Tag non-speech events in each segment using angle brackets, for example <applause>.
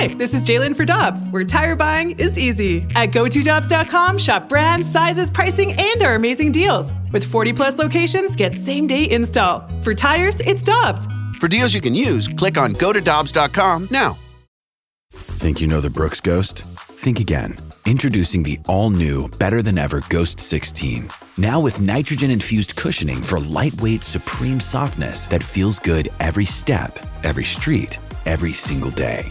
Hi, this is Jalen for Dobbs, where tire buying is easy. At GoToDobbs.com, shop brands, sizes, pricing, and our amazing deals. With 40 plus locations, get same day install. For tires, it's Dobbs. For deals you can use, click on GoToDobbs.com to Dobbs.com now. Think you know the Brooks Ghost? Think again. Introducing the all new, better than ever Ghost 16. Now with nitrogen infused cushioning for lightweight, supreme softness that feels good every step, every street, every single day.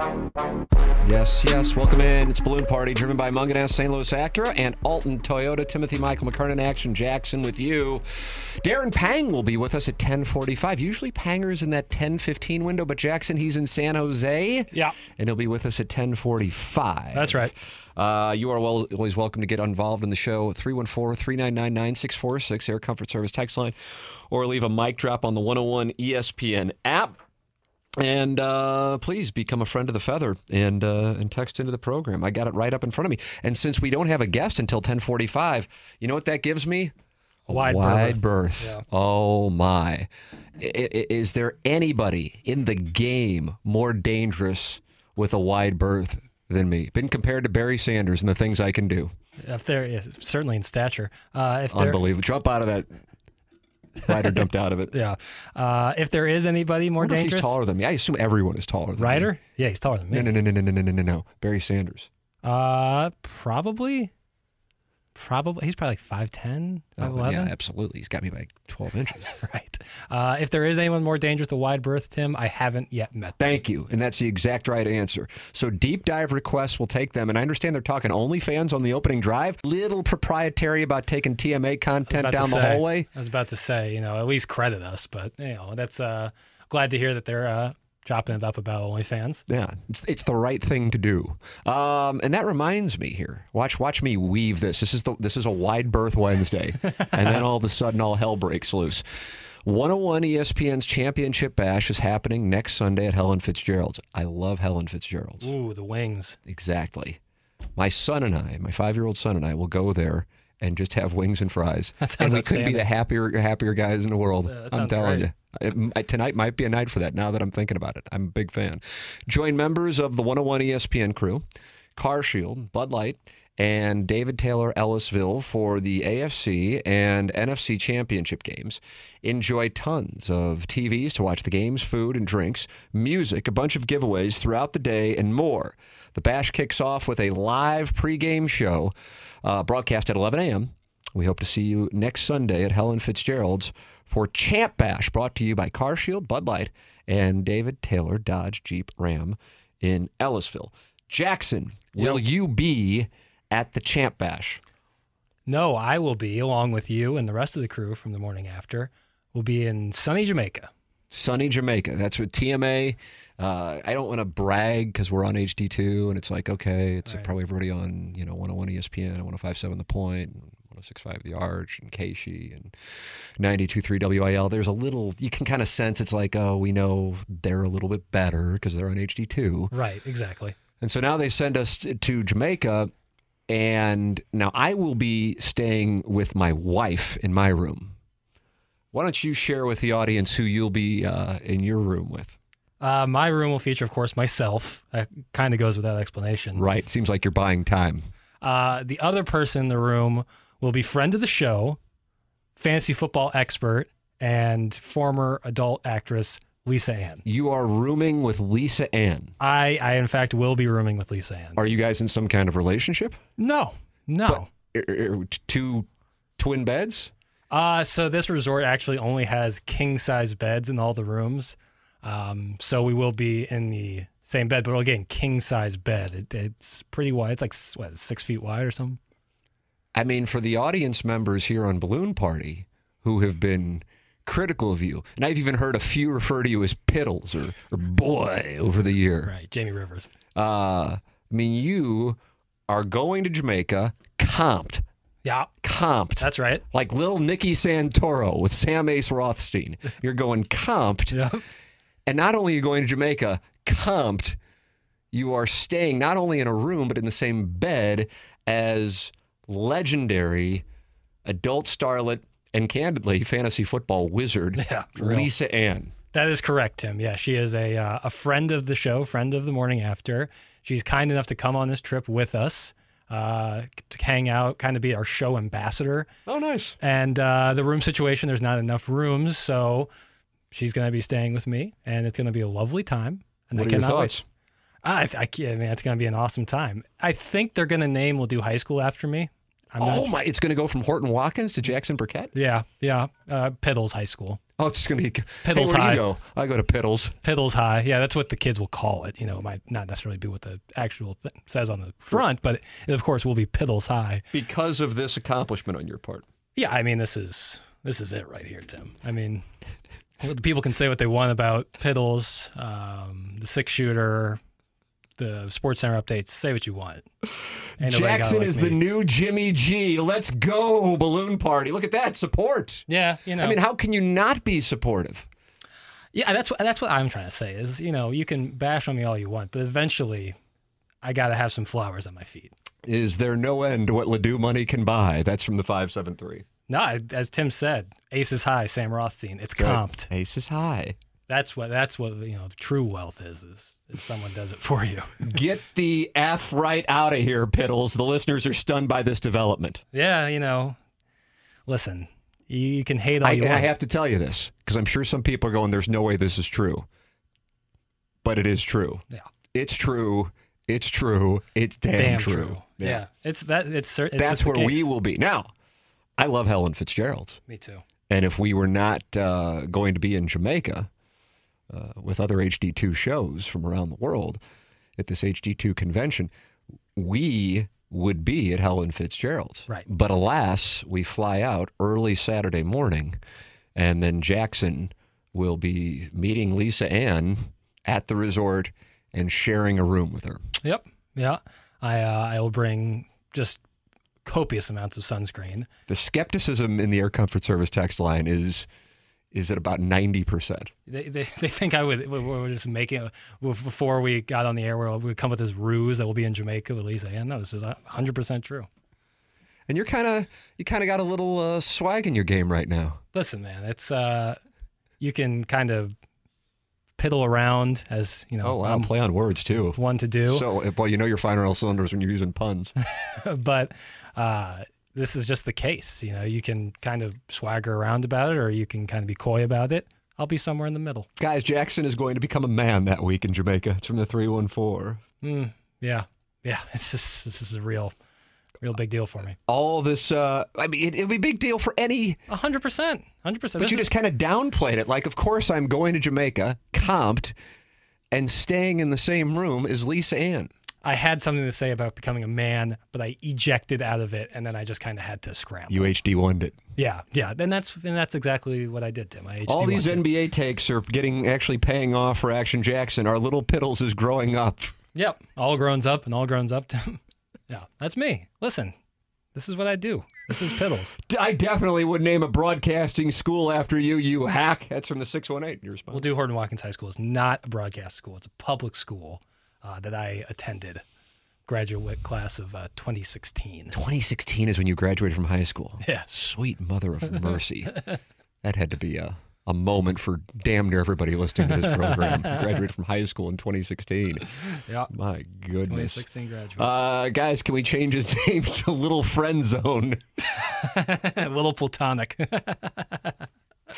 Yes, yes. Welcome in. It's Balloon Party, driven by Mungenast, St. Louis Acura, and Alton Toyota. Timothy Michael McKernan, Action Jackson with you. Darren Pang will be with us at 1045. Usually Panger's in that 1015 window, but Jackson, he's in San Jose. Yeah. And he'll be with us at 1045. That's right. Uh, you are well, always welcome to get involved in the show. 314 399 9646, Air Comfort Service text line, or leave a mic drop on the 101 ESPN app. And uh, please become a friend of the feather and uh, and text into the program. I got it right up in front of me. And since we don't have a guest until 10:45, you know what that gives me? A wide wide berth. berth. Yeah. Oh my! I- Is there anybody in the game more dangerous with a wide berth than me? Been compared to Barry Sanders and the things I can do. If there is certainly in stature. Uh, if Unbelievable! Jump out of that glider, dumped out of it. <laughs> yeah. Uh, if there is anybody more dangerous, he's taller than me. I assume everyone is taller than me. Ryder. Yeah, he's taller than me. No, no, no, no, no, no, no, no, no. Barry Sanders. Uh, probably. Probably he's probably like 5'10", Oh, yeah, absolutely. He's got me by 12 inches. <laughs> right. Uh, if there is anyone more dangerous to wide berth, Tim, I haven't yet met. them. Thank you. And that's the exact right answer. So deep dive requests will take them. And I understand they're talking only fans on the opening drive. Little proprietary about taking TMA content down the hallway. I was about to say, you know, at least credit us, but you know, that's uh, glad to hear that they're uh, chopping it up about OnlyFans. Yeah, it's, it's the right thing to do. Um, and that reminds me here. Watch watch me weave this. This is the this is a wide berth Wednesday, <laughs> and then all of a sudden all hell breaks loose. 101 ESPN's championship bash is happening next Sunday at Helen Fitzgerald's. I love Helen Fitzgerald's. Ooh, the wings. Exactly. My son and I, my five year old son and I, will go there and just have wings and fries. And we couldn't be the happier happier guys in the world. Yeah, I'm telling great. you. It- tonight might be a night for that now that I'm thinking about it. I'm a big fan. Join members of the 101 ESPN crew, Car Shield, Bud Light, and David Taylor Ellisville for the AFC and NFC championship games. Enjoy tons of TVs to watch the games, food and drinks, music, a bunch of giveaways throughout the day, and more. The bash kicks off with a live pregame show uh, broadcast at 11 a.m. We hope to see you next Sunday at Helen Fitzgerald's for Champ Bash, brought to you by CarShield, Bud Light, and David Taylor Dodge Jeep Ram in Ellisville. Jackson, will you be at the Champ Bash? No, I will be along with you and the rest of the crew from the morning after. We'll be in sunny Jamaica. Sunny Jamaica. That's what TMA. Uh, I don't want to brag because we're on HD2 and it's like, okay, it's Right. probably everybody on, you know, 101 ESPN, 1057 The Point, 1065 The Arch, and KSHE, and 923 WIL. There's a little, you can kind of sense it's like, oh, we know they're a little bit better because they're on HD2. Right, exactly. And so now they send us to Jamaica. And now I will be staying with my wife in my room. Why don't you share with the audience who you'll be uh, in your room with? Uh, my room will feature, of course, myself. That kind of goes without explanation. Right. Seems like you're buying time. Uh, the other person in the room will be friend of the show, fantasy football expert, and former adult actress Lisa Ann. You are rooming with Lisa Ann. I, I in fact, will be rooming with Lisa Ann. Are you guys in some kind of relationship? No, no. Er, er, Two twin beds? Uh, so this resort actually only has king size beds in all the rooms. Um, so we will be in the same bed, but again, king size bed. It, it's pretty wide. It's like what, six feet wide or something. I mean, for the audience members here on Balloon Party who have been critical of you, and I've even heard a few refer to you as Piddles or, or Boy over the year. Right, Jamie Rivers. Uh, I mean, you are going to Jamaica comped, Yeah, comped. that's right. like little Nicky Santoro with Sam Ace Rothstein. <laughs> You're going comped. Yeah. And not only are you going to Jamaica comped, you are staying not only in a room but in the same bed as legendary adult starlet and candidly fantasy football wizard <laughs> Yeah. Lisa Ann. That is correct, Tim. Yeah, she is a uh, a friend of the show, friend of the morning after. She's kind enough to come on this trip with us, uh, to hang out, kind of be our show ambassador. Oh, nice. And uh, the room situation, there's not enough rooms, so she's going to be staying with me, and it's going to be a lovely time. And What I are your cannot wait. thoughts? I, I, I mean, it's going to be an awesome time. I think they're going to name We'll do high school after me. I'm Oh my! It's going to go from Horton Watkins to Jackson Burkett. Yeah, yeah. Uh, Piddles High School. Oh, it's just going to be Hey, Piddles do High. you go? I go to Piddles. Piddles High. Yeah, that's what the kids will call it. You know, it might not necessarily be what the actual th- says on the front, but it, of course, will be Piddles High. because of this accomplishment on your part. Yeah, I mean, this is this is it right here, Tim. I mean, people can say what they want about Piddles, um, the six shooter, the Sports Center updates. Say what you want. Ain't nobody got it Jackson is the new Jimmy G. Let's go balloon party. Look at that support. Yeah, you know. I mean, how can you not be supportive? Yeah, that's what that's what I'm trying to say. Is you know, you can bash on me all you want, but eventually, I got to have some flowers on my feet. Is there no end to what Ladue money can buy? That's from the five seven three. No, as Tim said, ace is high, Sam Rothstein. It's comped. Ace is high. That's what that's what you know. True wealth is is, is someone does it for you. <laughs> Get the f right out of here, Piddles. The listeners are stunned by this development. yeah, you know. Listen, you, you can hate all I, you I have to tell you this because I'm sure some people are going, "There's no way this is true," but it is true. yeah, It's true. It's true. It's damn, damn true. true. Yeah. it's that. It's, That's where we will be. Now, I love Helen Fitzgerald. Me too. And if we were not uh, going to be in Jamaica uh, with other HD2 shows from around the world at this HD2 convention, we would be at Helen Fitzgerald's. Right. But alas, we fly out early Saturday morning, and then Jackson will be meeting Lisa Ann at the resort and sharing a room with her. Yep. Yeah. I uh, I will bring just copious amounts of sunscreen. The skepticism in the Air Comfort Service text line is is at about 90%. They, they, <laughs> they think I would we we're just making it before we got on the air we would come with this ruse that we'll be in Jamaica with Lisa. Yeah, no, this is hundred percent true. And you're kind of you kind of got a little uh, swag in your game right now. Listen, man, it's uh, you can kind of piddle around as you know. Oh wow, I'm play on words too. one to do, So, well, you know you're firing all cylinders when you're using puns. <laughs> but uh, this is just the case. You know, you can kind of swagger around about it, or you can kind of be coy about it. I'll be somewhere in the middle. Guys, Jackson is going to become a man that week in Jamaica. It's from the 314. Mm, yeah, yeah. <laughs> It's just this is a real, real big deal for me. All this, uh, I mean, it, it'll be a big deal for any, A hundred percent, hundred percent. but you just kind of downplayed it. Like, of course, I'm going to Jamaica, comped, and staying in the same room as Lisa Ann. I had something to say about becoming a man, but I ejected out of it, and then I just kind of had to scramble. UHD won it. yeah, yeah. And that's and that's exactly what I did, Tim. I All these HD-1'd it. NBA takes are getting actually paying off for Action Jackson. Our little Piddles is growing up. Yep, all grown up and all grown up, Tim. <laughs> yeah, that's me. Listen, this is what I do. This is Piddles. <laughs> I definitely would name a broadcasting school after you, you hack. That's from the 618. Your response. We'll do Horton Watkins High School. It's not a broadcast school. It's a public school uh, that I attended. Graduate class of uh, 2016. 2016 is when you graduated from high school. Yeah. Sweet mother of <laughs> mercy. that had to be a, a moment for damn near everybody listening to this program. <laughs> graduated from high school in 2016. Yeah, My goodness. 2016 graduate. Uh, guys, can we change his <laughs> name to Little Friend Zone? little platonic.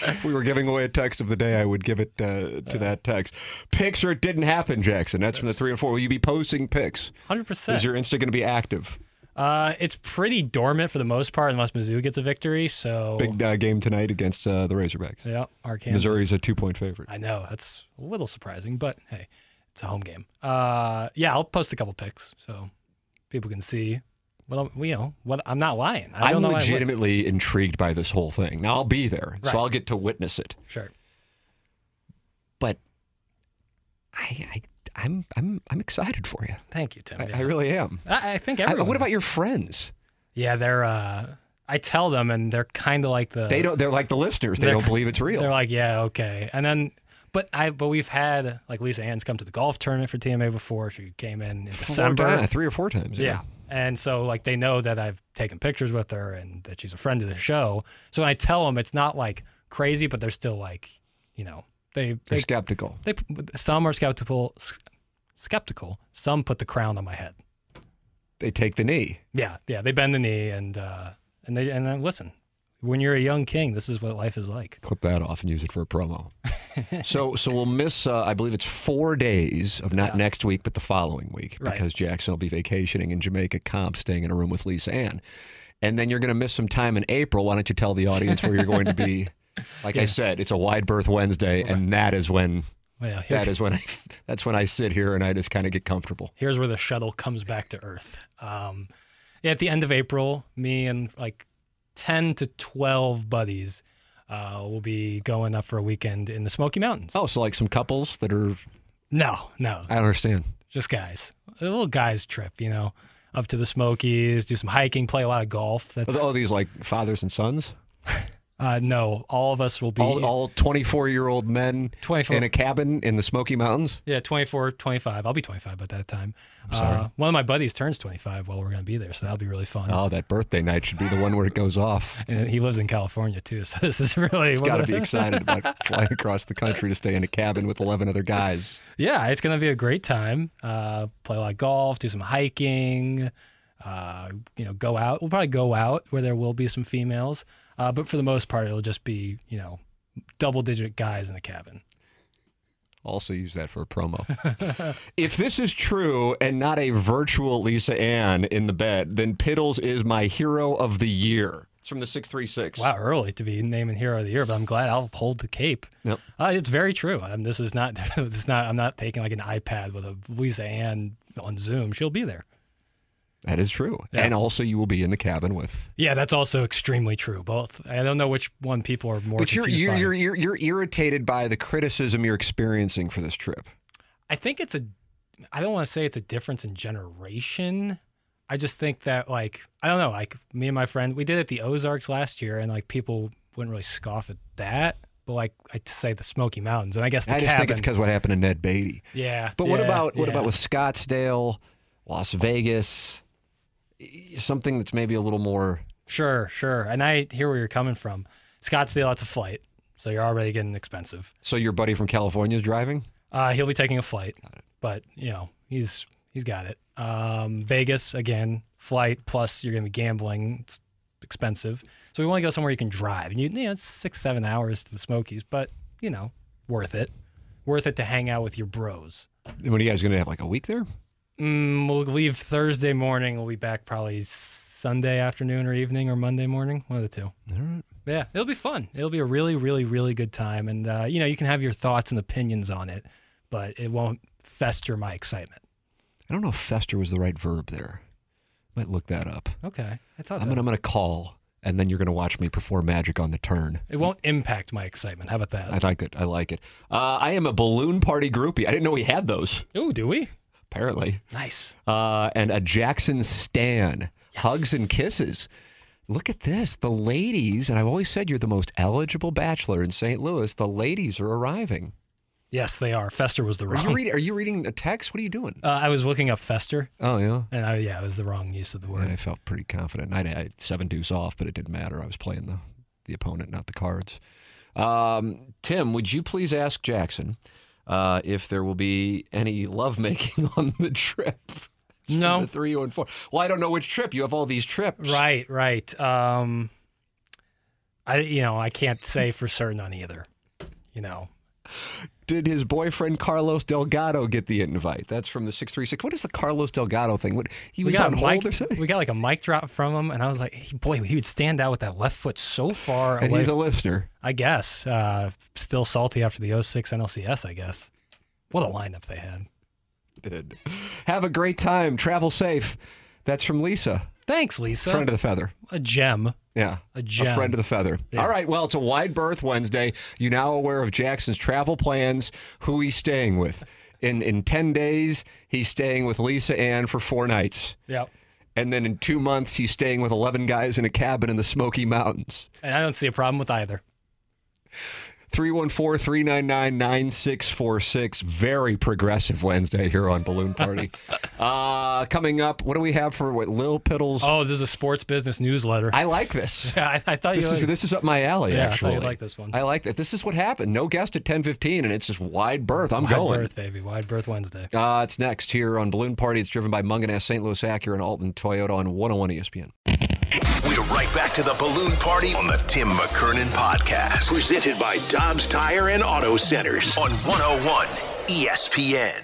If we were giving away a text of the day, I would give it uh, to that text. Pics or it didn't happen, Jackson. That's, from the three and four. Will you be posting pics? 100%. Is your Insta going to be active? Uh, it's pretty dormant for the most part, unless Mizzou gets a victory. So, Big uh, game tonight against uh, the Razorbacks. yeah, Arkansas. Missouri's a two point favorite. I know that's a little surprising, but hey, it's a home game. Uh, yeah, I'll post a couple pics so people can see. Well, you know, what I'm not lying. I I'm don't know. I would. legitimately intrigued by this whole thing. Now I'll be there, Right. so I'll get to witness it. Sure. But I, I I'm I'm I'm excited for you. Thank you, Tim. I, Yeah. I really am. I, I think I- everyone. what about your friends? Yeah, they're. Uh, I tell them, and they're kind of like the. They don't. They're like the listeners. They don't believe it's real. They're like, yeah, okay, and then, But I but we've had like Lisa Ann's come to the golf tournament for TMA before. She came in in Four December. times, three or four times. Yeah. And so like they know that I've taken pictures with her and that she's a friend of the show. So when I tell them it's not like crazy, but they're still like, you know, they They're skeptical. they some are skeptical skeptical. Some put the crown on my head. They take the knee. Yeah, yeah, they bend the knee and uh and they and then listen. When you're a young king, this is what life is like. Clip that off and use it for a promo. so, so we'll miss. Uh, I believe it's four days of not Yeah. next week, but the following week, Right. because Jackson will be vacationing in Jamaica, comp, staying in a room with Lisa Ann, and then you're going to miss some time in April. Why don't you tell the audience where you're going to be? <laughs> Like I said, it's a wide berth Wednesday, and that is when Well, yeah, that is when I <laughs> that's when I sit here and I just kind of get comfortable. here's where the shuttle comes back to Earth. Um, yeah, at the end of April, me and like 10 to 12 buddies uh, will be going up for a weekend in the Smoky Mountains. Oh, so like some couples that are No, no, I don't understand. just guys. A little guys trip, you know, up to the Smokies, do some hiking, play a lot of golf. That's Oh, these like fathers and sons. Uh, no, all of us will be All, all 24 year old men 24 in a cabin in the Smoky Mountains. Yeah, 24, 25. I'll be 25 by that time. Uh, one of my buddies turns 25 while we're going to be there, so that'll be really fun. Oh, that birthday night should be the one where it goes off. <laughs> And he lives in California too, so <laughs> this is really. He's got to be excited <laughs> about flying across the country to stay in a cabin with 11 other guys. Yeah, it's going to be a great time. Uh, play a lot of golf, do some hiking. Uh, you know, go out. We'll probably go out where there will be some females, uh, but for the most part, it'll just be you know, double-digit guys in the cabin. Also use that for a promo. <laughs> <laughs> if this is true and not a virtual Lisa Ann in the bed, then Piddles is my hero of the year. It's from the 636. Wow, early to be naming hero of the year, but I'm glad I'll hold the cape. Yep. Uh, it's very true. Um, this is not. <laughs> This is not. I'm not taking like an iPad with a Lisa Ann on Zoom. She'll be there. That is true. Yeah. And also, you will be in the cabin with. Yeah, that's also extremely true. Both. I don't know which one people are more. But you're, you're, you're, you're, you're irritated by the criticism you're experiencing for this trip. I think it's a. I don't want to say it's a difference in generation. I just think that like I don't know. Like me and my friend, we did it at the Ozarks last year, and like people wouldn't really scoff at that. But like I say, the Smoky Mountains, and I guess the I just cabin. think it's because what happened to Ned Beatty. yeah. But what yeah, about what yeah. about with Scottsdale, Las Vegas, something that's maybe a little more Sure, sure. And I hear where you're coming from. Scottsdale, that's a flight, so you're already getting expensive. So your buddy from California is driving? Uh, he'll be taking a flight, but you know he's he's got it. Um, Vegas again, flight plus you're gonna be gambling. It's expensive, so we want to go somewhere you can drive. And you, you know, it's six seven hours to the Smokies, but you know, worth it. Worth it to hang out with your bros. And when are you guys going to have like a week there? Mm, we'll leave Thursday morning. We'll be back probably Sunday afternoon or evening or Monday morning. One of the two. All right. Yeah, it'll be fun. It'll be a really, really, really good time, and uh, you know you can have your thoughts and opinions on it, but it won't fester my excitement. I don't know if fester was the right verb there. Might look that up. Okay, I thought I'm that. gonna, I'm gonna call, and then you're gonna watch me perform magic on the turn. it won't impact my excitement. How about that? I like it. I like it. Uh, I am a balloon party groupie. I didn't know we had those. oh, do we? Apparently, Nice. uh, and a Jackson Stan. Hugs and kisses. Look at this. The ladies, and I've always said you're the most eligible bachelor in St. Louis. The ladies are arriving. Yes, they are. Fester was the Are you, wrong. are you reading a text? What are you doing? uh, I was looking up Fester, Oh, yeah. and I, yeah, it was the wrong use of the word. I felt pretty confident. I I had seven deuce off, but it didn't matter. I was playing the, the opponent, not the cards. Um, Tim, would you please ask Jackson uh, if there will be any lovemaking <laughs> on the trip? It's No. the three and four. Well, I don't know which trip. You have all these trips. Right, right. Um, I, you know, I can't say for certain on either. You know, Did his boyfriend Carlos Delgado get the invite? That's from the six three six. What is the Carlos Delgado thing? What he was on hold mic, or something? We got like a mic drop from him, and I was like, he, boy, he would stand out with that left foot so far and away. he's a listener. I guess. Uh, still salty after the 06 NLCS, I guess. What a lineup they had. Did have a great time. Travel safe. That's from Lisa, Thanks, Lisa. friend of the feather. a gem. Yeah. A gem. friend of the feather. Yeah. All right. Well, it's a wide berth Wednesday. You now aware of Jackson's travel plans, who he's staying with. In in 10 days, he's staying with Lisa Ann for four nights. Yep. And then in two months, he's staying with 11 guys in a cabin in the Smoky Mountains. And I don't see a problem with either. 314 399 9646. Very progressive Wednesday here on Balloon Party. <laughs> uh, coming up, what do we have for what, Lil Piddles? Oh, this is a sports business newsletter. I like this. <laughs> yeah, I, I thought This you. is liked- this is up my alley. Yeah, I actually, you'd like this one. I like that. This is what happened. No guest at ten fifteen, and it's just wide berth. I'm Wide going. berth, baby. Wide berth Wednesday. Uh, it's next here on Balloon Party. It's driven by Mungenast, St. Louis Acura, and Alton Toyota on 101 ESPN. We're right back to the balloon party on the Tim McKernan podcast. Presented by Dobbs Tire and Auto Centers on 101 ESPN.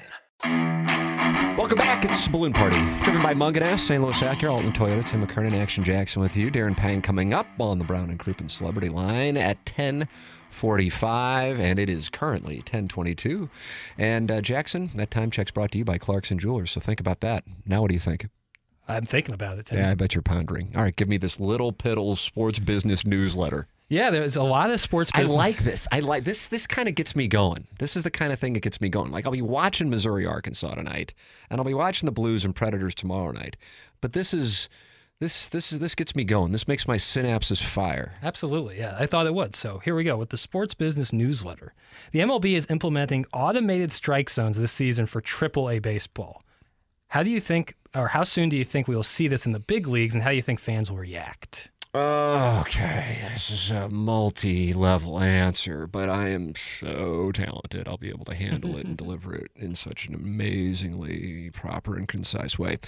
Welcome back. It's Balloon Party, driven by Mungenast, St. Louis Acura, Alton Toyota, Tim McKernan, Action Jackson with you. Darren Pang coming up on the Brown and Crouppen Celebrity Line at 10:45, and it is currently 10:22. And uh, Jackson, that time check's brought to you by Clarkson Jewelers. So think about that. Now, what do you think? I'm thinking about it. Tim. Yeah, I bet you're pondering. All right, give me this little piddles sports business newsletter. Yeah, there's a lot of sports I like this. I like this. This kind of gets me going. This is the kind of thing that gets me going. Like I'll be watching Missouri Arkansas tonight, and I'll be watching the Blues and Predators tomorrow night. But this is this this is this gets me going. This makes my synapses fire. Absolutely, yeah. I thought it would. So here we go with the Sports Business Newsletter. The MLB is implementing automated strike zones this season for AAA baseball. How do you think, or how soon do you think we will see this in the big leagues, and how do you think fans will react? Okay, this is a multi-level answer, but I am so talented. I'll be able to handle it and <laughs> deliver it in such an amazingly proper and concise way.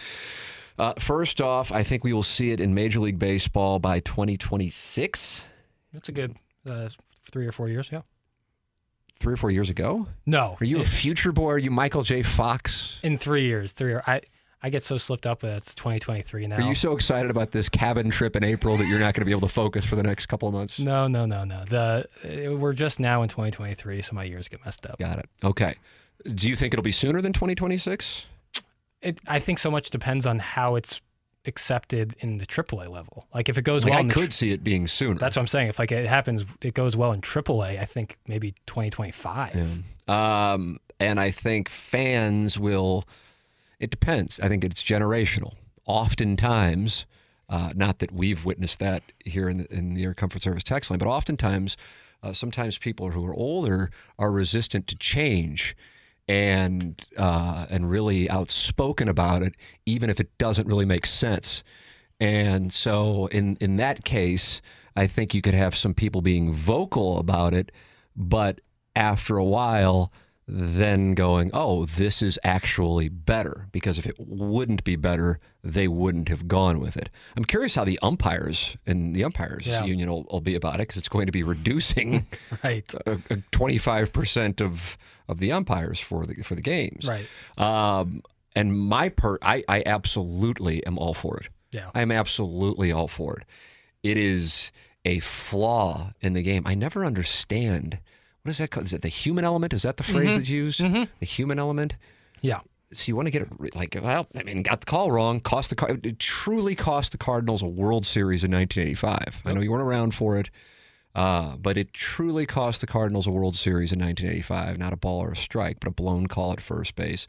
Uh, first off, I think we will see it in Major League Baseball by 2026. That's a good uh, three or four years, yeah. Three or four years ago? No, Are you a future boy? Are you Michael J. Fox? in three years? Three. Or, I I get so slipped up with that it's 2023 now. Are you so excited about this cabin trip in April that you're not going to be able to focus for the next couple of months? no, no, no, no. The we're just now in 2023, so my years get messed up. Got it. Okay. Do you think it'll be sooner than 2026? It, I think so much depends on how it's accepted in the AAA level. Like if it goes Like, well, I could see it being sooner. That's what I'm saying. If like it happens, it goes well in AAA. I think maybe 2025. Yeah. Um, and I think fans will. It depends. I think it's generational. Oftentimes, uh, not that we've witnessed that here in the, in the Air Comfort Service text line, but oftentimes, uh, sometimes people who are older are resistant to change, and uh, and really outspoken about it, even if it doesn't really make sense. And so, in in that case, I think you could have some people being vocal about it, but after a while, then going, oh, this is actually better. Because if it wouldn't be better, they wouldn't have gone with it. I'm curious how the umpires and the umpires Yeah. union will, will be about it because it's going to be reducing <laughs> Right. <laughs> a, a 25% of of the umpires for the for the games. Right. Um, and my part, I, I absolutely am all for it. Yeah. I am absolutely all for it. It is a flaw in the game. I never understand. What is that called? Is it the human element? Is that the phrase that's used? The human element? Yeah. So you want to get it like, well, I mean, got the call wrong. Cost the Car- it truly cost the Cardinals a World Series in 1985. I know you weren't around for it, uh, but it truly cost the Cardinals a World Series in 1985. Not a ball or a strike, but a blown call at first base.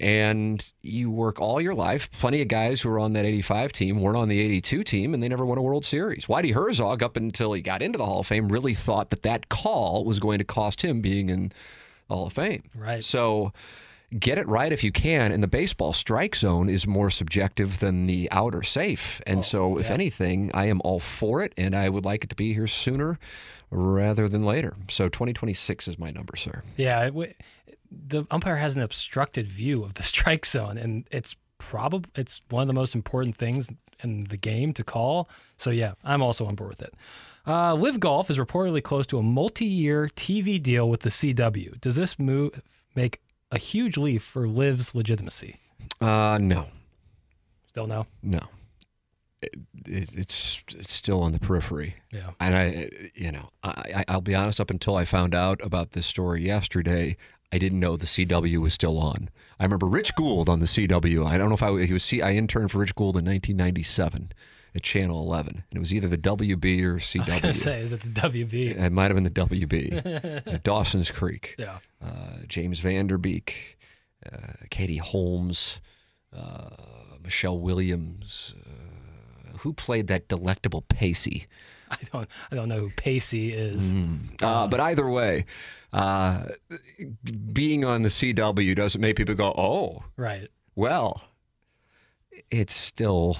And you work all your life. Plenty of guys who were on that 85 team weren't on the 82 team, and they never won a World Series. Whitey Herzog, up until he got into the Hall of Fame, really thought that that call was going to cost him being in the Hall of Fame. Right. So get it right if you can. And the baseball strike zone is more subjective than the outer safe. And oh, so, if anything, I am all for it, and I would like it to be here sooner rather than later. So 2026 is my number, sir. Yeah. It, w- the umpire has an obstructed view of the <laughs> strike zone, and it's probably it's one of the most important things in the game to call. So yeah, I'm also on board with it. Uh, LIV Golf is reportedly close to a multi-year TV deal with the CW. Does this move make a huge leap for LIV's legitimacy? Uh, no, Still no. no. It, it, it's it's still on the periphery. Yeah. And I, you know, I, I- I'll be honest. Up until I found out about this story yesterday, I didn't know the CW was still on. I remember Rich Gould on the CW. I don't know if I he was. C, I interned for Rich Gould in 1997 at Channel 11, and it was either the WB or CW. I was gonna say, is it the WB? It might have been the WB. Uh, <laughs> Dawson's Creek. Yeah. Uh, James Van Der Beek, uh, Katie Holmes, uh, Michelle Williams. Uh, who played that delectable Pacey? <laughs> I don't I don't know who Pacey is. Uh, but either way, uh, being on the CW doesn't make people go, oh, Right. well, it's still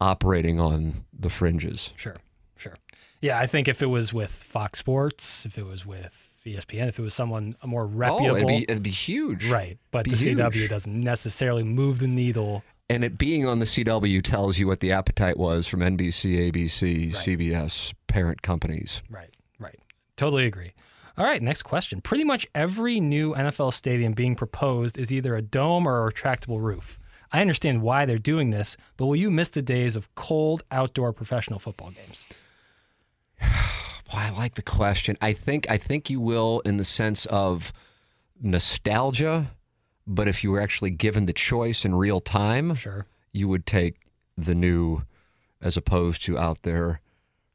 operating on the fringes. Sure. Sure. Yeah, I think if it was with Fox Sports, if it was with ESPN, if it was someone more reputable, Oh, it'd be, it'd be huge. right. But Be the huge. CW doesn't necessarily move the needle. And it being on the CW tells you what the appetite was from NBC, ABC, CBS, parent companies. Right. Right. Totally agree. All right, next question. Pretty much every new NFL stadium being proposed is either a dome or a retractable roof. I understand why they're doing this, but will you miss the days of cold outdoor professional football games? <sighs> Well, I like the question. I think I think you will in the sense of nostalgia, but if you were actually given the choice in real time, Sure. you would take the new as opposed to out there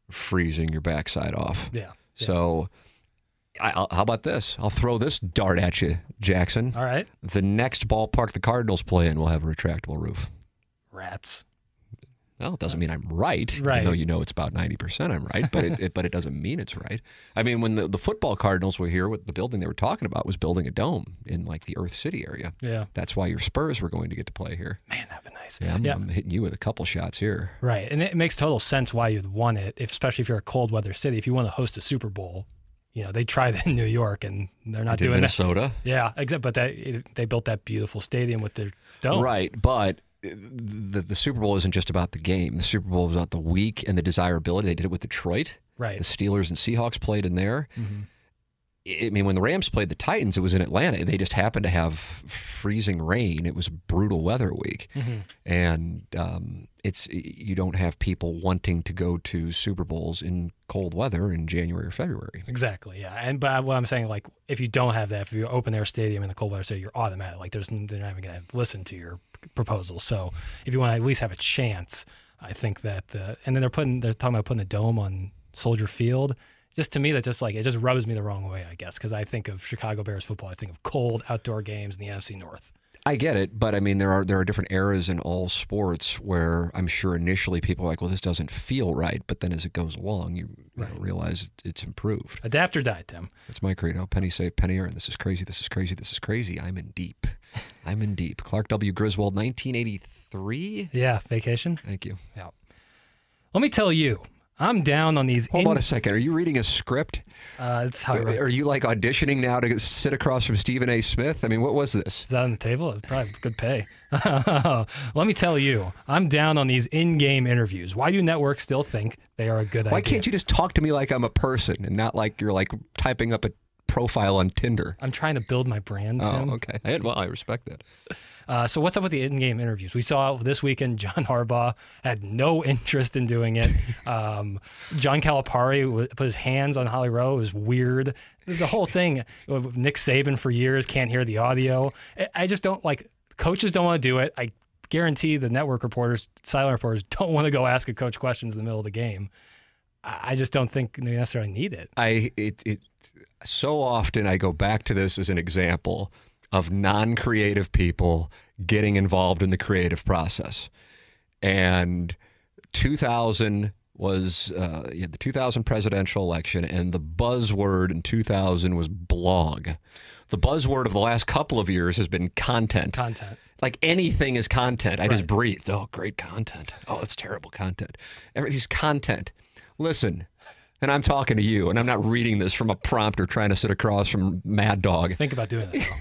freezing your backside off. Yeah. So, I, I'll, how about this? I'll throw this dart at you, Jackson. All right. The next ballpark the Cardinals play in will have a retractable roof. Rats. Well, it doesn't mean I'm right, Right. even though you know it's about ninety percent I'm right, but it, it but it doesn't mean it's right. I mean, when the, the football Cardinals were here, what the building they were talking about was building a dome in like the Earth City area. Yeah. That's why your Spurs were going to get to play here. Man, that'd be nice. Yeah, I'm, yeah. I'm hitting you with a couple shots here. Right. And it makes total sense why you'd want it, if, especially if you're a cold weather city. If you want to host a Super Bowl, you know, they tried that in <laughs> New York and they're not doing that. Minnesota. Yeah, except but that they built that beautiful stadium with their dome. Right, but the the Super Bowl isn't just about the game. The Super Bowl is about the week and the desirability. They did it with Detroit. Right. The Steelers and Seahawks played in there. Mm-hmm. I mean, when the Rams played the Titans, it was in Atlanta. They just happened to have freezing rain. It was a brutal weather week, Mm-hmm. and um, it's you don't have people wanting to go to Super Bowls in cold weather in January or February. Exactly. Yeah. And but what I'm saying, like, if you don't have that, if you open air stadium in the cold weather city, you're automatic. Like, there's they're not even going to listen to your proposal. So if you want to at least have a chance, I think that the and then they're putting they're talking about putting a dome on Soldier Field. Just to me, that just like it just rubs me the wrong way, I guess, because I think of Chicago Bears football. I think of cold outdoor games in the NFC North. I get it, but I mean there are there are different eras in all sports where I'm sure initially people are like, well, this doesn't feel right, but then as it goes along, you, you know, realize it's improved. Adapt or die, Tim. That's my credo. Penny save, penny earn. This is crazy. This is crazy. This is crazy. I'm in deep. <laughs> I'm in deep. Clark W. Griswold, 1983. Yeah, vacation. Thank you. Yeah. Let me tell you, I'm down on these. Hold in- on a second. Are you reading a script? Uh, it's how write. Are you like auditioning now to sit across from Stephen A. Smith? I mean, what was this? Is that on the table? It's probably good pay. <laughs> Let me tell you, I'm down on these in-game interviews. Why do networks still think they are a good Why idea? can't you just talk to me like I'm a person and not like you're like typing up a profile on Tinder? I'm trying to build my brand. Tim. Oh, okay. I- Well, I respect that. <laughs> Uh, so what's up with the in-game interviews? We saw this weekend John Harbaugh had no <laughs> interest in doing it. <laughs> Um, John Calipari w- put his hands on Holly Rowe. It was weird. The whole thing. Nick Saban for years can't hear the audio. I- just don't like. Coaches don't want to do it. I guarantee the network reporters, silent reporters, don't want to go ask a coach questions in the middle of the game. I I just don't think they necessarily need it. I it it so often I go back to this as an example of non-creative people getting involved in the creative process. And 2000 was uh, the 2000 presidential election, and the buzzword in 2000 was blog. The buzzword of the last couple of years has been content. Content. Like anything is content. I just breathed. Oh, great content. Oh, it's terrible content. Everything's content. Listen, and I'm talking to you, and I'm not reading this from a prompter trying to sit across from Mad Dog. Think about doing that. <laughs>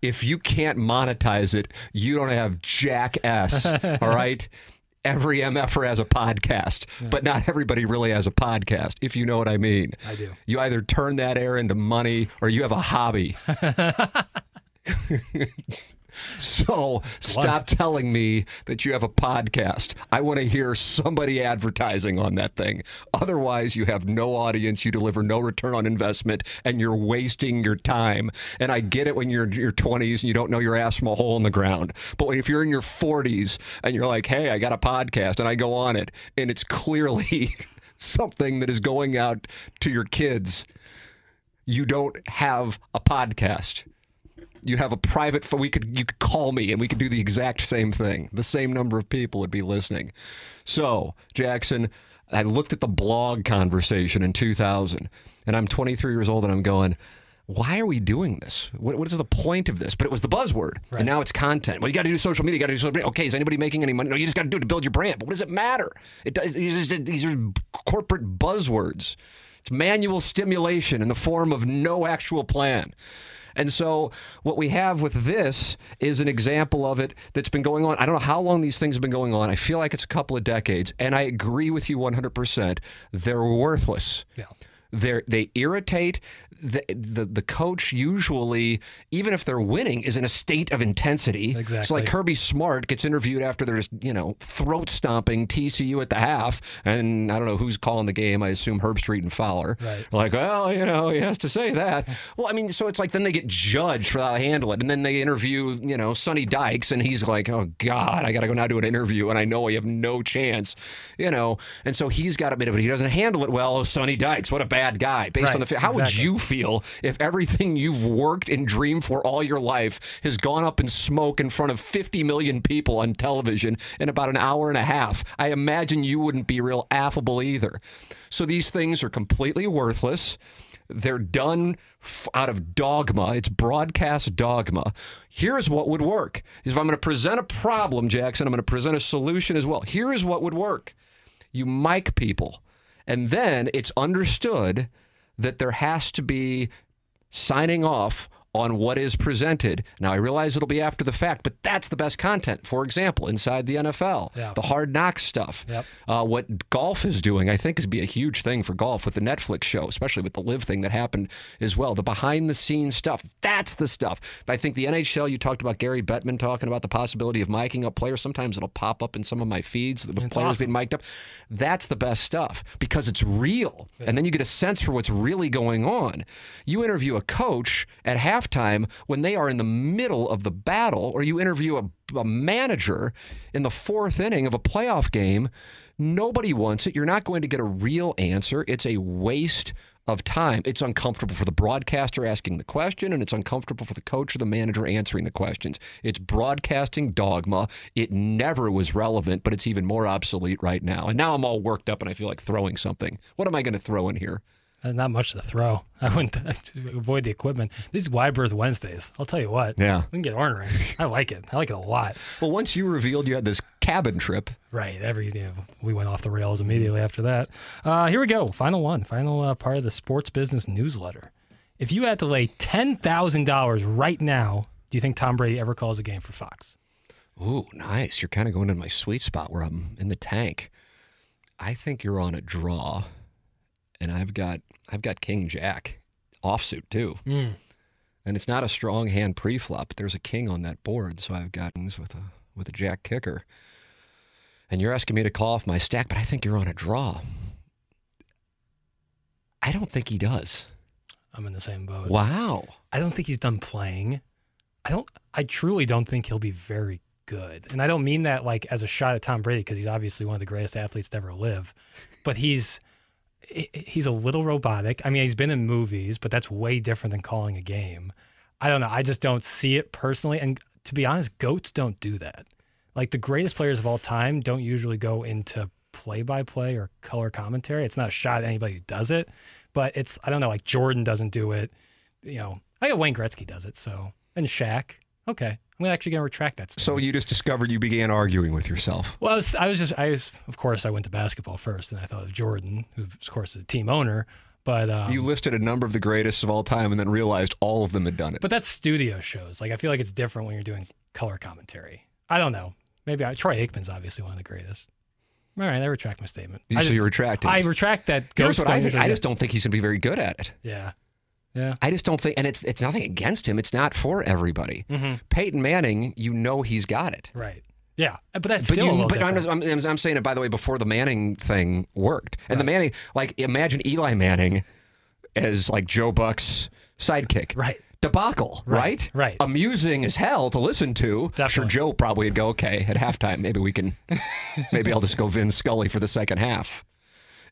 If you can't monetize it, you don't have jack S. <laughs> all right. Every MFer has a podcast, but not everybody really has a podcast, if you know what I mean. I do. You either turn that air into money or you have a hobby. <laughs> so stop telling me that you have a podcast. I want to hear somebody advertising on that thing. Otherwise, you have no audience, you deliver no return on investment, and you're wasting your time. And I get it when you're in your 20s and you don't know your ass from a hole in the ground. But if you're in your 40s and you're like, hey, I got a podcast and I go on it, and it's clearly <laughs> something that is going out to your kids you don't have a podcast. You have a private. phone. We could you could call me and we could do the exact same thing. The same number of people would be listening. So Jackson, I looked at the blog conversation in 2000, and I'm 23 years old, and I'm going, why are we doing this? What, what is the point of this? But it was the buzzword, and now it's content. Well, you got to do social media. You got to do social media. Okay, is anybody making any money? No, you just got to do it to build your brand. But what does it matter? It does. These are, these are corporate buzzwords. It's manual stimulation in the form of no actual plan. And so, what we have with this is an example of it that's been going on. I don't know how long these things have been going on. I feel like it's a couple of decades. And I agree with you 100%. They're worthless. Yeah. They're, they irritate. The, the the coach usually, even if they're winning, is in a state of intensity. Exactly. So like Kirby Smart gets interviewed after there's you know throat stomping TCU at the half, and I don't know who's calling the game. I assume Herbstreit and Fowler. Right. Like, well, you know, he has to say that. <laughs> Well, I mean, so it's like then they get judged for how to handle it, and then they interview you know Sonny Dykes, and he's like, oh God, I got to go now do an interview, and I know I have no chance, you know, and so he's got to admit it, but he doesn't handle it well. Oh, Sonny Dykes, what a bad guy. Based Right, on the how would you feel if everything you've worked and dreamed for all your life has gone up in smoke in front of 50 million people on television in about an hour and a half? I imagine you wouldn't be real affable either. So these things are completely worthless. They're done f- out of dogma. It's broadcast dogma. Here's what would work. If I'm going to present a problem, Jackson, I'm going to present a solution as well. Here is what would work. You mic people. And then it's understood that there has to be signing off on what is presented. Now, I realize it'll be after the fact, but that's the best content. For example, inside the NFL, Yeah. the hard knocks stuff. Yep. Uh, what golf is doing, I think, is be a huge thing for golf with the Netflix show, especially with the live thing that happened as well. The behind the scenes stuff, that's the stuff. But I think the NHL, you talked about Gary Bettman talking about the possibility of miking up players. Sometimes it'll pop up in some of my feeds with players awesome. being mic'd up. That's the best stuff because it's real. And then you get a sense for what's really going on. You interview a coach at halftime when they are in the middle of the battle, or you interview a, a manager in the fourth inning of a playoff game. Nobody wants it. You're not going to get a real answer. It's a waste of time. It's uncomfortable for the broadcaster asking the question, and it's uncomfortable for the coach or the manager answering the questions. It's broadcasting dogma. It never was relevant, but it's even more obsolete right now. And now I'm all worked up and I feel like throwing something. What am I going to throw in here? There's not much to throw. <laughs> I wouldn't <laughs> avoid the equipment. These wide berth Wednesdays. I'll tell you what. Yeah. We can get ornery. I like it. I like it a lot. Well, once you revealed you had this cabin trip, Right. Every you know, we went off the rails immediately after that. Uh, here we go. Final one. Final uh, part of the sports business newsletter. If you had to lay ten thousand dollars right now, do you think Tom Brady ever calls a game for Fox? Ooh, nice. You're kind of going in my sweet spot where I'm in the tank. I think you're on a draw, and I've got I've got King Jack offsuit too, Mm. and it's not a strong hand pre-flop. But there's a king on that board, so I've got kings with a with a Jack kicker. And you're asking me to call off my stack, but I think you're on a draw. I don't think he does. I'm in the same boat. Wow. I don't think he's done playing. I don't. I truly don't think he'll be very good. And I don't mean that like as a shot at Tom Brady because he's obviously one of the greatest athletes to ever live. But he's he- he's a little robotic. I mean, he's been in movies, but that's way different than calling a game. I don't know. I just don't see it personally. And to be honest, goats don't do that. Like the greatest players of all time don't usually go into play by play or color commentary. It's not a shot at anybody who does it, but it's I don't know. Like Jordan doesn't do it. You know, I got Wayne Gretzky does it. So and Shaq. Okay, I'm actually going to retract that. Statement. So you just discovered you began arguing with yourself. Well, I was, I was just, I was, of course, I went to basketball first, and I thought of Jordan, who, of course, is a team owner. But um, You listed a number of the greatest of all time and then realized all of them had done it. but that's studio shows. Like I feel like it's different when you're doing color commentary. I don't know. Maybe I, Troy Aikman's obviously one of the greatest. All right, I retract my statement. You- I so just, you're retracting. I retract that. Here's Ghost what I think. I just don't think he's going to be very good at it. Yeah, yeah. I just don't think, and it's it's nothing against him. It's not for everybody. Mm-hmm. Peyton Manning, you know he's got it. Right. Yeah, but that's But, still you, but I'm. I'm, I'm, I'm saying it by the way before the Manning thing worked, and the Manning like imagine Eli Manning as like Joe Buck's sidekick, Right. Debacle, right? right. Amusing as hell to listen to. I'm sure Joe probably would go, okay, at halftime, maybe we can, <laughs> maybe I'll just go Vin Scully for the second half.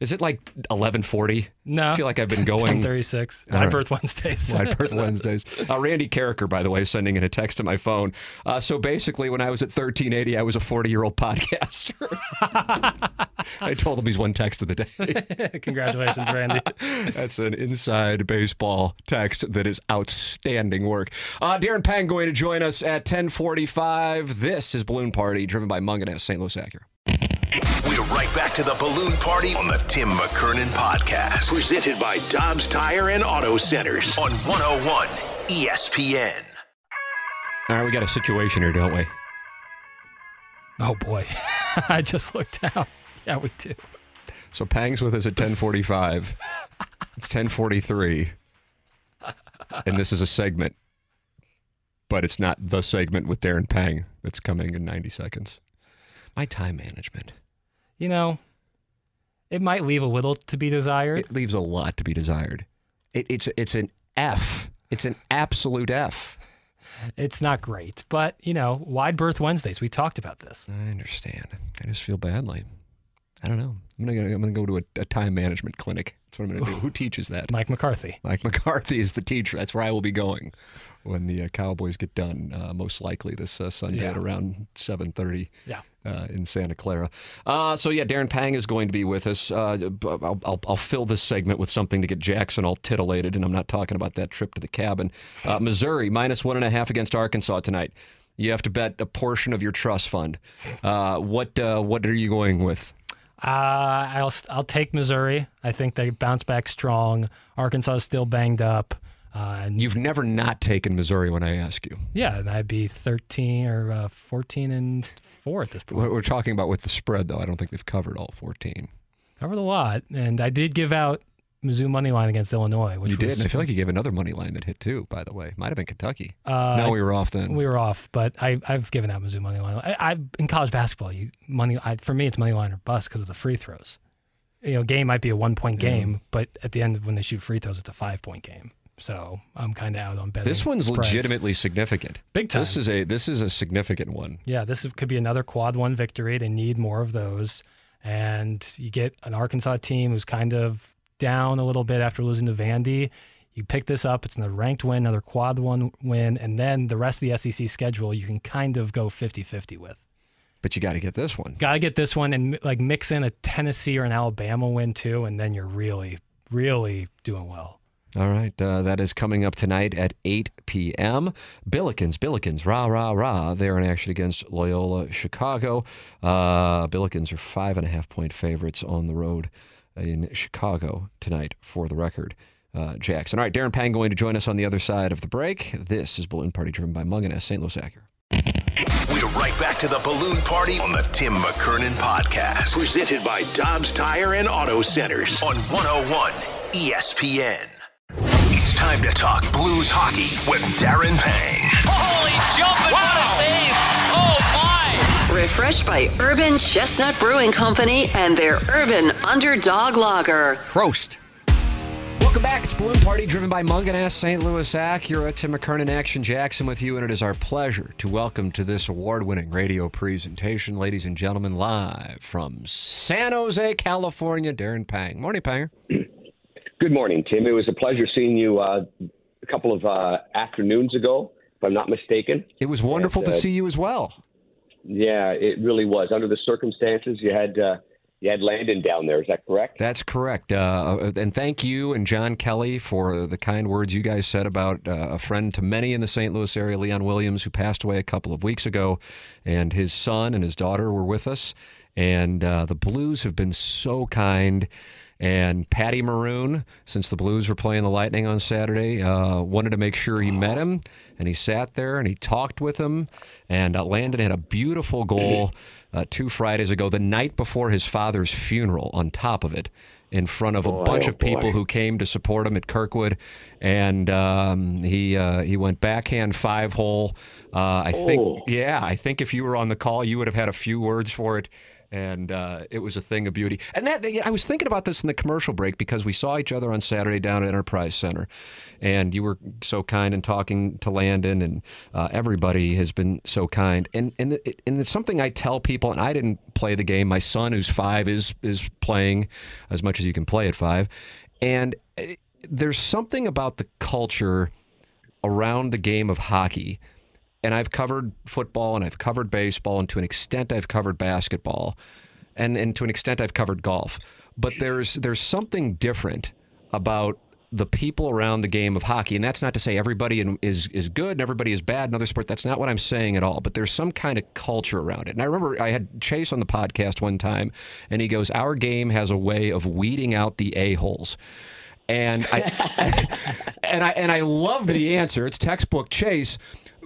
Is it like 11:40? No. I feel like I've been going. <laughs> 1036. All My right. berth Wednesdays. <laughs> Wide Berth Wednesdays. Uh, Randy Karraker, by the way, sending in a text to my phone. Uh, so basically, when I was at 1380, I was a 40 year old <laughs> podcaster. I told him he's one text of the day. Congratulations, Randy. That's an inside baseball text that is outstanding work. Uh, Darren Pang going to join us at 1045. This is Balloon Party, driven by Mungenast, St. Louis Acura. We're right back to the balloon party on the Tim McKernan podcast. Presented by Dobbs Tire and Auto Centers on 101 ESPN. All right, we got a situation here, don't we? Oh, boy. <laughs> I just looked out. Yeah, we do. So Pang's with us at 1045. It's 1043. And this is a segment, but it's not the segment with Darren Pang that's coming in 90 seconds. My time management. You know, it might leave a little to be desired. It leaves a lot to be desired. It, it's it's an F. It's an absolute F. It's not great, but you know, wide berth Wednesdays. We talked about this. I understand. I just feel badly. I don't know. I'm gonna I'm gonna go to a, a time management clinic. That's what I'm gonna do. Who teaches that? Mike McCarthy. Mike McCarthy is the teacher. That's where I will be going when the uh, Cowboys get done, uh, most likely this uh, Sunday Yeah. at around 7:30 Yeah. uh, in Santa Clara. Uh, so yeah, Darren Pang is going to be with us. Uh, b- I'll, I'll, I'll fill this segment with something to get Jackson all titillated, and I'm not talking about that trip to the cabin. Uh, Missouri minus one and a half against Arkansas tonight. You have to bet a portion of your trust fund. Uh, what uh, what are you going with? Uh, I'll I'll take Missouri. I think they bounce back strong. Arkansas is still banged up. Uh, and You've never not taken Missouri when I ask you. yeah, and I'd be 13 or uh, 14 and four at this point. What we're talking about with the spread, though, I don't think they've covered all 14. Covered a lot, and I did give out Mizzou money line against Illinois, which you did, and I feel like you gave another money line that hit too. By the way, might have been Kentucky. Uh, no, we were off then. we were off, but I, I've given out Mizzou money line. I, I in college basketball, you money I, for me it's money line or bust because of the free throws. You know, game might be a one point game, but at the end when they shoot free throws, it's a five point game. So I'm kind of out on betting. this one's spreads. legitimately significant. Big time. This is a this is a significant one. Yeah, this is- could be another quad one victory. They need more of those. And you get an Arkansas team who's kind of down a little bit after losing to Vandy. You pick this up, it's another ranked win, another quad one win, and then the rest of the SEC schedule you can kind of go 50 50 with. But you got to get this one. Got to get this one and like mix in a Tennessee or an Alabama win too, and then you're really, really doing well. All right, uh, that is coming up tonight at 8 p.m. Billikens, Billikens, rah, rah, rah. They're in action against Loyola Chicago. Uh, Billikens are five and a half point favorites on the road in Chicago tonight, for the record. Uh, Jackson. All right, Darren Pang going to join us on the other side of the break. This is Balloon Party driven by Mungenast, St. Louis Acura. We're right back to the balloon party on the Tim McKernan podcast. Presented by Dobbs Tire and Auto Centers on 101 ESPN. It's time to talk Blues hockey with Darren Pang. Holy jumping, what a save! My! Refreshed by Urban Chestnut Brewing Company and their Urban Underdog Lager. Prost. Welcome back. It's Balloon Party driven by Mungenast, St. Louis Acura. Tim McKernan, Action Jackson with you, and it is our pleasure to welcome to this award winning radio presentation, ladies and gentlemen, live from San Jose, California, Darren Pang. Morning, Panger. Good morning, Tim. It was a pleasure seeing you uh, a couple of uh, afternoons ago, if I'm not mistaken. It was wonderful And, to uh, see you as well. Yeah, it really was. Under the circumstances, you had uh, you had Landon down there. Is that correct? That's correct. Uh, and thank you and John Kelly for the kind words you guys said about uh, a friend to many in the St. Louis area, Leon Williams, who passed away a couple of weeks ago. And his son and his daughter were with us. And uh, the Blues have been so kind. And Patty Maroon, since the Blues were playing the Lightning on Saturday, uh, wanted to make sure he met him. And he sat there and he talked with him. And uh, Landon had a beautiful goal uh, two Fridays ago, the night before his father's funeral, on top of it, in front of a Boy, bunch oh of people boy. who came to support him at Kirkwood. And um, he uh, he went backhand five hole. Uh, I think, Oh. yeah, I think if you were on the call, you would have had a few words for it. And uh, it was a thing of beauty. And that I was thinking about this in the commercial break because we saw each other on Saturday down at Enterprise Center, and you were so kind in talking to Landon, and uh, everybody has been so kind. And and and it's something I tell people. And I didn't play the game. My son, who's five, is is playing as much as you can play at five, and uh, there's something about the culture around the game of hockey and I've covered football and I've covered baseball, and to an extent, I've covered basketball, and, and to an extent, I've covered golf. But there's there's something different about the people around the game of hockey, and that's not to say everybody is is good and everybody is bad in other sports. That's not what I'm saying at all. But there's some kind of culture around it. And I remember I had Chase on the podcast one time, and he goes, "Our game has a way of weeding out the a holes." <laughs> And I and I and I loved the answer. It's textbook Chase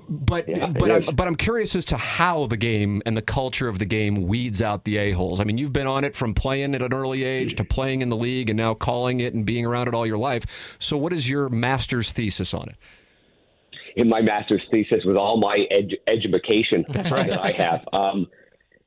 but yeah, but I'm, but I'm curious as to how the game and the culture of the game weeds out the a holes. I mean, you've been on it from playing at an early age to playing in the league, and now calling it and being around it all your life. So, what is your master's thesis on it? In my master's thesis, with all my ed- education That's right. that I have, um,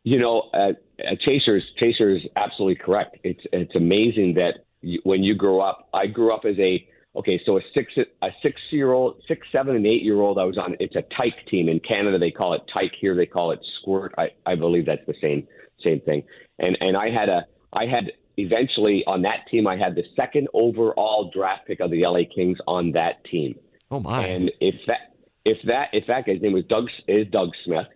you know, uh, uh, Chasers Chasers absolutely correct. It's it's amazing that you, when you grow up, I grew up as a okay, so a six a six year old, six, seven, and eight year old. I was on. It's a tyke team in Canada. They call it tyke. Here they call it squirt. I, I believe that's the same same thing. And and I had a I had eventually on that team. I had the second overall draft pick of the LA Kings on that team. Oh my! And if that if that if that guy's name was Doug is Doug Smith,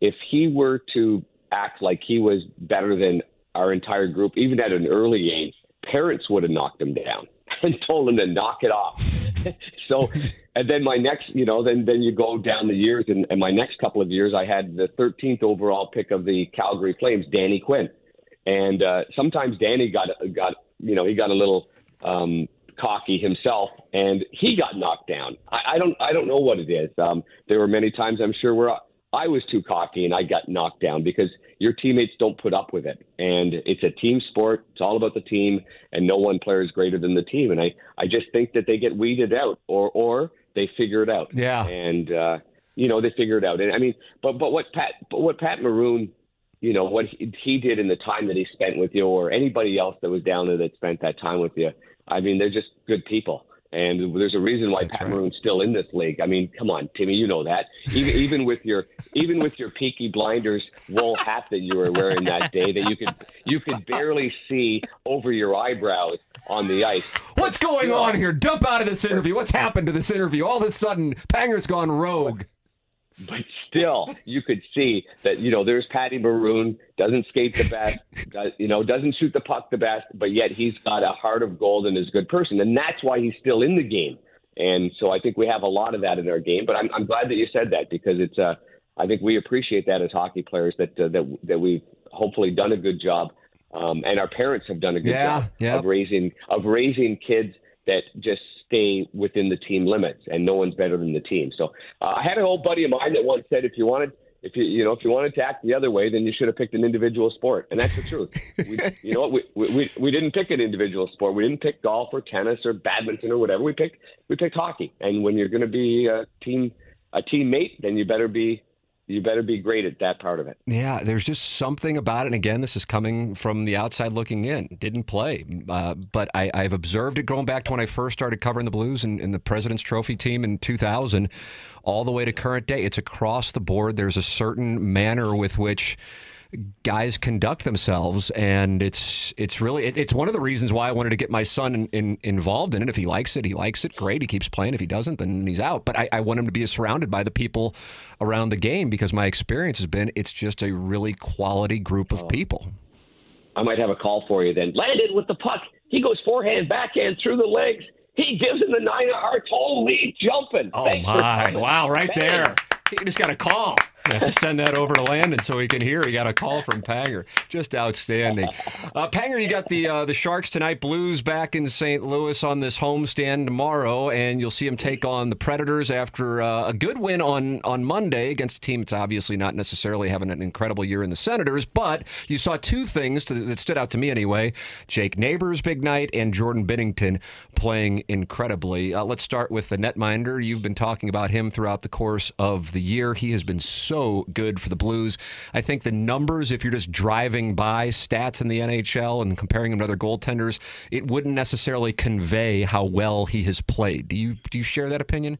if he were to act like he was better than our entire group, even at an early age, parents would have knocked him down <laughs> and told him to knock it off. <laughs> so, and then my next, you know, then then you go down the years, and, and my next couple of years, I had the 13th overall pick of the Calgary Flames, Danny Quinn, and uh, sometimes Danny got got you know he got a little um, cocky himself, and he got knocked down. I, I don't I don't know what it is. Um, there were many times I'm sure where I was too cocky and I got knocked down because your teammates don't put up with it. And it's a team sport. It's all about the team, and no one player is greater than the team. And I, I just think that they get weeded out, or or they figure it out. Yeah. And uh, you know they figure it out. And I mean, but but what Pat, but what Pat Maroon, you know what he, he did in the time that he spent with you, or anybody else that was down there that spent that time with you. I mean, they're just good people. And there's a reason why That's Pat right. Maroon's still in this league. I mean, come on, Timmy, you know that. Even <laughs> even with your even with your Peaky Blinders wool hat that you were wearing that day, that you could you could barely see over your eyebrows on the ice. What's going on here? Dump out of this interview. What's happened to this interview? All of a sudden, Panger's gone rogue but still, you could see that you know there's Patty Maroon doesn't skate the best, <laughs> does, you know doesn't shoot the puck the best, but yet he's got a heart of gold and is a good person, and that's why he's still in the game. And so I think we have a lot of that in our game. But I'm, I'm glad that you said that because it's uh, I think we appreciate that as hockey players that uh, that that we've hopefully done a good job, um, and our parents have done a good yeah, job of raising of raising kids that just stay within the team limits, and no one's better than the team. So uh, I had an old buddy of mine that once said, if you wanted. If you you know if you wanted to act the other way, then you should have picked an individual sport, and that's the truth. we, <laughs> you know? We, we we didn't pick an individual sport. We didn't pick golf or tennis or badminton or whatever. We picked we picked hockey. And when you're going to be a team a teammate, then you better be you better be great at that part of it. Yeah, there's just something about it. And again, this is coming from the outside looking in. Didn't play, uh, but I, have observed it going back to when I first started covering the Blues and, and the President's Trophy team in 2000, all the way to current day. It's across the board. There's a certain manner with which guys conduct themselves, and it's it's really it, it's one of the reasons why I wanted to get my son in, in, involved in it. If he likes it, he likes it. Great, he keeps playing. If he doesn't, then he's out. But I, I want him to be surrounded by the people around the game because my experience has been it's just a really quality group of oh. people. I might have a call for you then. Landed with the puck. He goes forehand, backhand through the legs. He gives him the nine hearts. Holy jumping. Oh Thanks my! Wow, right Bang. there. He just got a call. Have to send that over to Landon so he can hear. He got a call from Panger. Just outstanding. Uh, Panger, you got the uh, the Sharks tonight. Blues back in St. Louis on this homestand tomorrow, and you'll see them take on the Predators after uh, a good win on on Monday against a team that's obviously not necessarily having an incredible year in the Senators. But you saw two things that stood out to me anyway: Jake Neighbors big night and Jordan Binnington playing incredibly. Uh, let's start with the netminder. You've been talking about him throughout the course of the year. He has been so so good for the Blues. I think the numbers, if you're just driving by stats in the NHL and comparing him to other goaltenders, it wouldn't necessarily convey how well he has played. Do you do you share that opinion?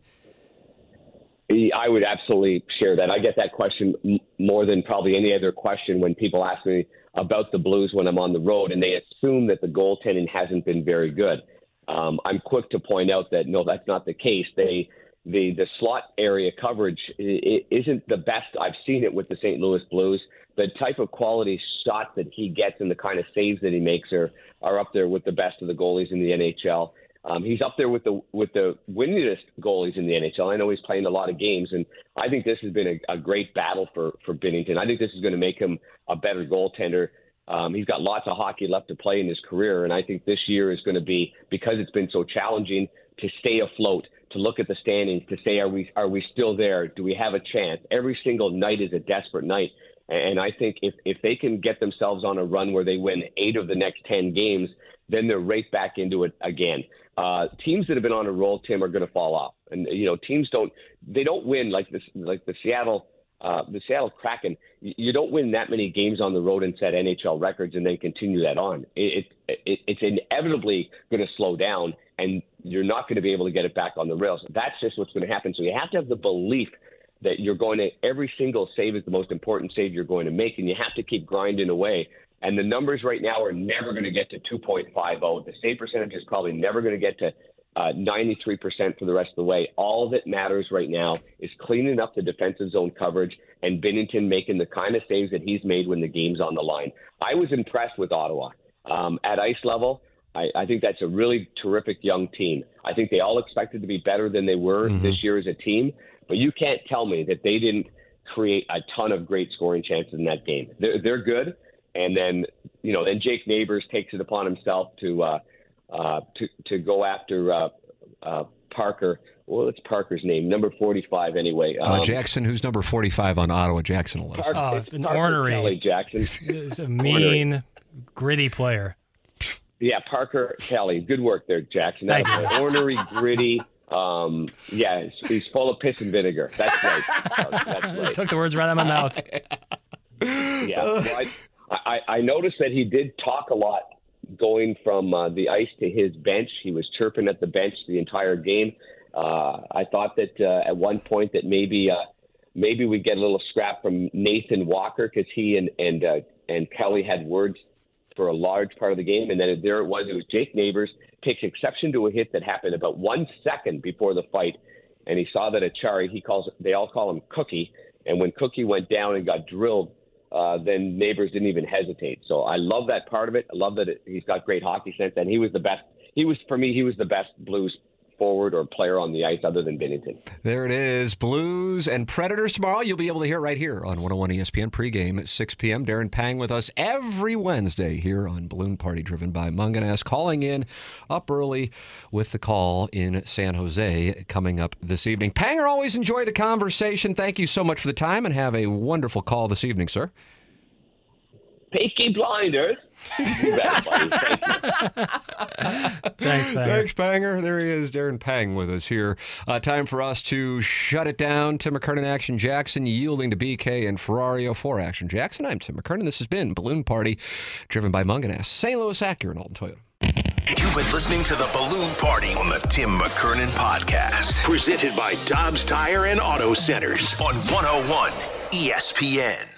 I would absolutely share that. I get that question more than probably any other question when people ask me about the Blues when I'm on the road, and they assume that the goaltending hasn't been very good. Um, I'm quick to point out that no, that's not the case. They the the slot area coverage isn't the best. I've seen it with the St. Louis Blues. The type of quality shots that he gets and the kind of saves that he makes are are up there with the best of the goalies in the NHL. Um, he's up there with the with the winningest goalies in the NHL. I know he's playing a lot of games, and I think this has been a, a great battle for for Binnington. I think this is going to make him a better goaltender. Um, he's got lots of hockey left to play in his career, and I think this year is going to be because it's been so challenging to stay afloat, to look at the standings, to say are we are we still there? Do we have a chance? Every single night is a desperate night, and I think if if they can get themselves on a run where they win eight of the next ten games, then they're right back into it again. Uh, teams that have been on a roll, Tim, are going to fall off, and you know teams don't they don't win like this like the Seattle uh, the Seattle Kraken. You don't win that many games on the road and set NHL records and then continue that on. It, it, it it's inevitably going to slow down, and you're not going to be able to get it back on the rails. That's just what's going to happen. So you have to have the belief that you're going to every single save is the most important save you're going to make, and you have to keep grinding away and the numbers right now are never going to get to 2.50. The save percentage is probably never going to get to uh, 93% for the rest of the way. All that matters right now is cleaning up the defensive zone coverage and Binnington making the kind of saves that he's made when the game's on the line. I was impressed with Ottawa um, at ice level. I, I, think that's a really terrific young team. I think they all expected to be better than they were mm-hmm. this year as a team, but you can't tell me that they didn't create a ton of great scoring chances in that game. They're, they're good and then you know then Jake Neighbors takes it upon himself to uh, uh, to to go after uh, uh, Parker. Well, it's Parker's name, number forty-five, anyway. Uh, um, Jackson, who's number forty-five on Ottawa? Jackson will let uh, an Parker ornery. Kelly Jackson. <laughs> He's a mean, ornery. gritty player. Yeah, Parker Kelly. Good work there, Jackson. That's an ornery, gritty. Um, yeah, he's full of piss and vinegar. That's right. That's right. <laughs> Took the words right out of my mouth. yeah, well, I, I, I noticed that he did talk a lot going from uh, the ice to his bench. He was chirping at the bench the entire game. Uh, I thought that uh, at one point that maybe uh, maybe we get a little scrap from Nathan Walker because he and and uh, and Kelly had words for a large part of the game, and then there it was. It was Jake Neighbors takes exception to a hit that happened about one second before the fight, and he saw that Acciari he calls they all call him Cookie, and when Cookie went down and got drilled uh, then Neighbors didn't even hesitate. So I love that part of it. I love that it, he's got great hockey sense, and he was the best. He was for me. He was the best Blues forward or player on the ice other than Binnington. There it is. Blues and Predators tomorrow. You'll be able to hear right here on 101 ESPN pregame at 6 p.m. Darren Pang with us every Wednesday here on Balloon Party driven by Mungenast. Calling in up early with the call in San Jose coming up this evening. Panger, always enjoy the conversation. Thank you so much for the time and have a wonderful call this evening, sir. Peaky Blinders. <laughs> Thanks, Panger. Thanks, Panger. There he is, Darren Pang with us here. Uh, time for us to shut it down. Tim McKernan, Action Jackson, yielding to BK and Ferrario for Action Jackson. I'm Tim McKernan. This has been Balloon Party, driven by Mungenast, St. Louis Acura, and Alton Toyota. You've been listening to the Balloon Party on the Tim McKernan Podcast, presented by Dobbs Tire and Auto Centers on 101 ESPN.